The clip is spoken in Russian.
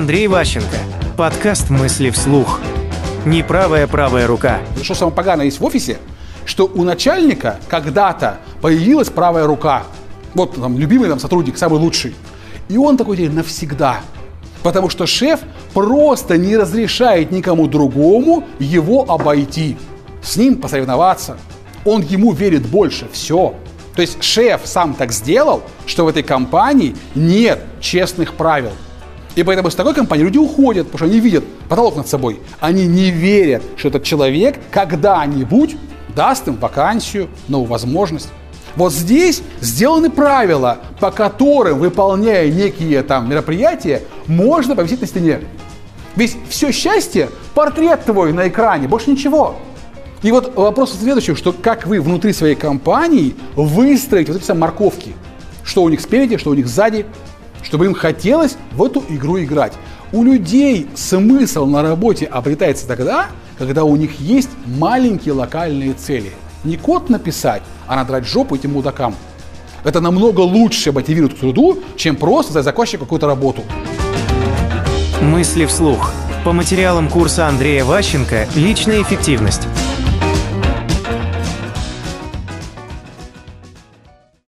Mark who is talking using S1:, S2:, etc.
S1: Андрей Ващенко. Подкаст «Мысли вслух». Неправая правая рука.
S2: Что самое поганое есть в офисе, что у начальника когда-то появилась правая рука. Вот там любимый там сотрудник, самый лучший. И он такой теперь навсегда. Потому что шеф просто не разрешает никому другому его обойти. С ним посоревноваться. Он ему верит больше. Все. То есть шеф сам так сделал, что в этой компании нет честных правил. И поэтому из такой компании люди уходят, потому что они видят потолок над собой. Они не верят, что этот человек когда-нибудь даст им вакансию, новую возможность. Вот здесь сделаны правила, по которым, выполняя некие там мероприятия, можно повесить на стене. Ведь все счастье – портрет твой на экране, больше ничего. И вот вопрос в следующем, что как вы внутри своей компании выстроите вот эти самые морковки. Что у них спереди, что у них сзади, чтобы им хотелось в эту игру играть. У людей смысл на работе обретается тогда, когда у них есть маленькие локальные цели. Не код написать, а надрать жопу этим мудакам. Это намного лучше мотивирует к труду, чем просто закончить какую-то работу.
S1: Мысли вслух. По материалам курса Андрея Ващенко «Личная эффективность».